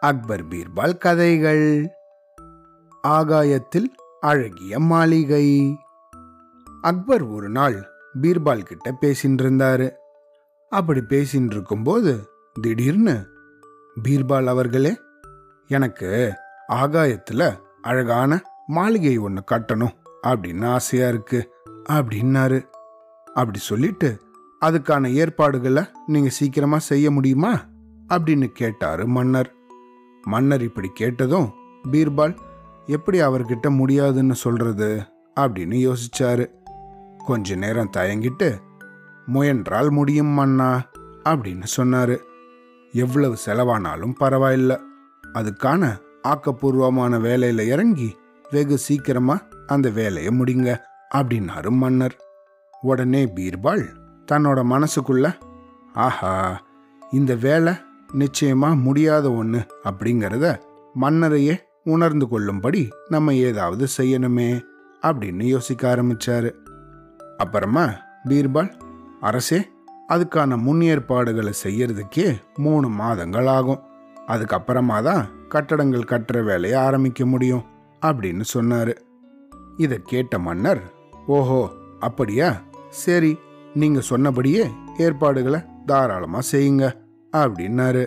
அக்பர் பீர்பால் கதைகள். ஆகாயத்தில் அழகிய மாளிகை. அக்பர் ஒரு நாள் பீர்பால் கிட்ட பேசின்னு இருந்தாரு அப்படி பேசின்னு இருக்கும்போது திடீர்னு பீர்பால் அவர்களே எனக்கு ஆகாயத்துல அழகான மாளிகை ஒன்று கட்டணும். அப்படின்னு ஆசையா இருக்கு. அப்படின்னாரு. அப்படி சொல்லிட்டு அதுக்கான ஏற்பாடுகளை நீங்க சீக்கிரமா செய்ய முடியுமா? அப்படின்னு கேட்டாரு மன்னர். மன்னர் இப்படி கேட்டதும் பீர்பால் எப்படி அவர்கிட்ட முடியாதுன்னு சொல்றது? அப்படின்னு யோசிச்சாரு. கொஞ்ச நேரம் தயங்கிட்டு முயன்றால் முடியும் மன்னா அப்படின்னு சொன்னாரு. எவ்வளவு செலவானாலும் பரவாயில்ல. அதுக்கான ஆக்கப்பூர்வமான வேலையில இறங்கி வெகு சீக்கிரமா அந்த வேலையை முடிங்க அப்படின்னாரு மன்னர். உடனே பீர்பால் தன்னோட மனசுக்குள்ள ஆஹா இந்த வேலை நிச்சயமா முடியாத ஒன்று அப்படிங்கிறத மன்னரையே உணர்ந்து கொள்ளும்படி நம்ம ஏதாவது செய்யணுமே அப்படின்னு யோசிக்க ஆரம்பிச்சாரு. அப்புறமா பீர்பால் அரசே அதுக்கான முன்னேற்பாடுகளை செய்யறதுக்கே மூணு மாதங்கள் ஆகும். அதுக்கப்புறமா தான் கட்டடங்கள் கட்டுற வேலையை ஆரம்பிக்க முடியும் அப்படின்னு சொன்னார். இதை கேட்ட மன்னர் ஓஹோ அப்படியா? சரி நீங்க சொன்னபடியே ஏற்பாடுகளை தாராளமா செய்யுங்க அப்படின்னாரு.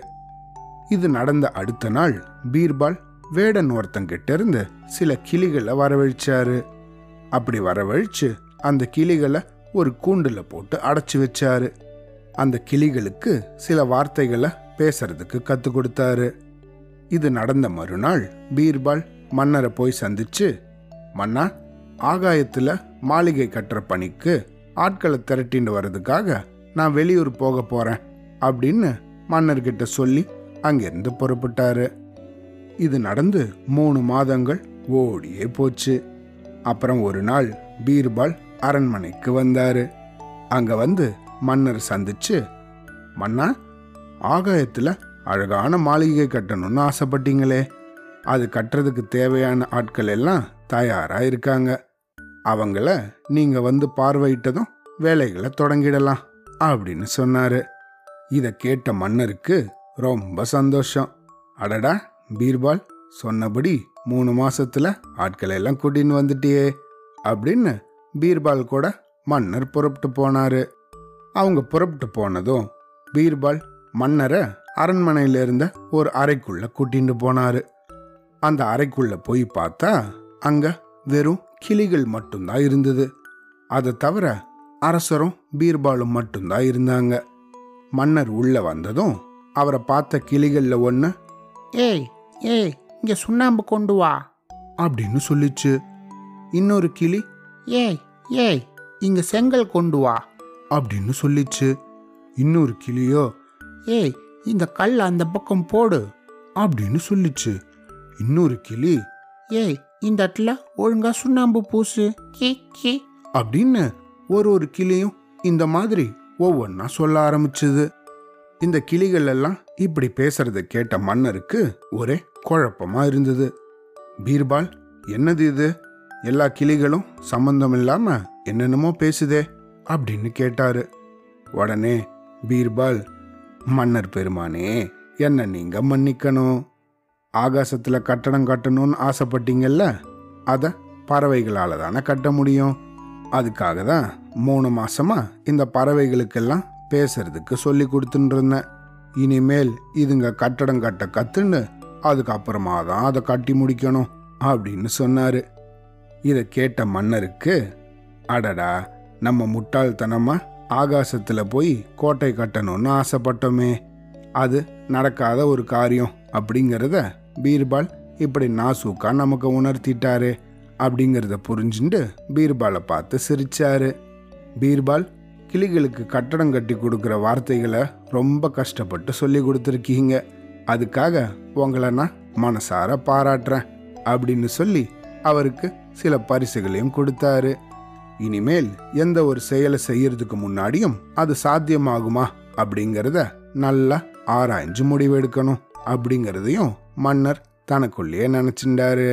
இது நடந்த அடுத்த நாள் பீர்பால் வேடன் ஒருத்தங்கிட்ட இருந்து சில கிளிகளை வரவழிச்சாரு. அப்படி வரவழிச்சு அந்த கிளிகளை ஒரு கூண்டுல போட்டு அடைச்சி வச்சாரு. அந்த கிளிகளுக்கு சில வார்த்தைகளை பேசுறதுக்கு கத்து கொடுத்தாரு. இது நடந்த மறுநாள் பீர்பால் மன்னரை போய் சந்திச்சு மன்னா ஆகாயத்துல மாளிகை கட்டுற பணிக்கு ஆட்களை திரட்டிண்டு வர்றதுக்காக நான் வெளியூர் போக போறேன் அப்படின்னு மன்னர்கிட்ட சொல்லி அங்கிருந்து புறப்பட்டாரு. இது நடந்து மூணு மாதங்கள் ஓடியே போச்சு. அப்புறம் ஒரு நாள் பீர்பால் அரண்மனைக்கு வந்தாரு. அங்க வந்து மன்னர் சந்திச்சு மன்னா ஆகாயத்துல அழகான மாளிகை கட்டணும்னு ஆசைப்பட்டீங்களே. அது கட்டுறதுக்கு தேவையான ஆட்கள் எல்லாம் தயாரா இருக்காங்க. அவங்கள நீங்கள் வந்து பார்வையிட்டதும் வேலைகளை தொடங்கிடலாம் அப்படின்னு சொன்னாரு. இதை கேட்ட மன்னருக்கு ரொம்ப சந்தோஷம். அடடா பீர்பால் சொன்னபடி மூணு மாசத்துல ஆட்களை எல்லாம் கூட்டின்னு வந்துட்டியே அப்படின்னு பீர்பால் கூட மன்னர் புறப்பட்டு போனாரு. அவங்க புறப்பட்டு போனதும் பீர்பால் மன்னரை அரண்மனையில இருந்த ஒரு அறைக்குள்ள கூட்டிட்டு போனாரு. அந்த அறைக்குள்ள போய் பார்த்தா அங்க வெறும் கிளிகள் மட்டும்தான் இருந்தது. அதை தவிர அரசரும் பீர்பாலும் மட்டும்தான் இருந்தாங்க. மன்னர் உள்ள வந்ததும் அவரை பார்த்த கிளிகள்ல ஒன்று ஏய் ஏய் இங்க சுண்ணாம்பு கொண்டு வா அப்படின்னு சொல்லிச்சு. இன்னொரு கிளி ஏய் ஏய் இங்க செங்கல் கொண்டு வா அப்படின்னு சொல்லிச்சு. இன்னொரு கிளியோ ஏய் இந்த கல் அந்த பக்கம் போடு அப்படின்னு சொல்லிச்சு. இன்னொரு கிளி ஏய் இந்த இடத்துல ஒழுங்கா சுண்ணாம்பு பூசு. கி கி. அப்படின்னு ஒரு ஒரு கிளியும் இந்த மாதிரி ஒவ்வொன்றா சொல்ல ஆரம்பிச்சது. இந்த கிளிகள் எல்லாம் இப்படி பேசுறத கேட்ட மன்னருக்கு ஒரே குழப்பமா இருந்தது. பீர்பால் என்னது இது? எல்லா கிளிகளும் சம்பந்தம் இல்லாம என்னென்னமோ பேசுதே அப்படின்னு கேட்டாரு. உடனே பீர்பால் மன்னர் பெருமானே என்ன நீங்க மன்னிக்கணும். ஆகாசத்தில் கட்டடம் கட்டணும்னு ஆசைப்பட்டீங்கல்ல? அதை பறவைகளால் தானே கட்ட முடியும். அதுக்காக தான் மூணு மாசமா இந்த பறவைகளுக்கெல்லாம் பேசுறதுக்கு சொல்லி கொடுத்துட்டு இருந்தேன் இனிமேல் இதுங்க கட்டடம் கட்ட கத்துன்னு அதுக்கப்புறமா தான் அதை கட்டி முடிக்கணும் அப்படின்னு சொன்னாரு. இதை கேட்ட மன்னருக்கு அடடா நம்ம முட்டாள்தனமா ஆகாசத்துல போய் கோட்டை கட்டணும்னு ஆசைப்பட்டோமே. அது நடக்காத ஒரு காரியம் அப்படிங்கிறத பீர்பால் இப்படி நாசூக்கா நமக்கு உணர்த்திட்டாரு அப்படிங்கிறத புரிஞ்சுட்டு பீர்பாலை பார்த்து சிரிச்சாரு. பீர்பால் கிளிகளுக்கு கட்டடம் கட்டி கொடுக்குற வார்த்தைகளை ரொம்ப கஷ்டப்பட்டு சொல்லி கொடுத்துருக்கீங்க. அதுக்காக உங்களை நான் மனசார பாராட்டுறேன் அப்படின்னு சொல்லி அவருக்கு சில பரிசுகளையும் கொடுத்தாரு. இனிமேல் எந்த ஒரு செயலை செய்யறதுக்கு முன்னாடியும் அது சாத்தியமாகுமா அப்படிங்கிறத நல்லா ஆராய்ஞ்சு முடிவெடுக்கணும். அப்படிங்கிறதையும் மன்னர் தனக்குள்ளேயே நினைச்சிருந்தாரு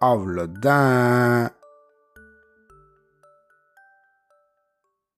அவ்வளோதான்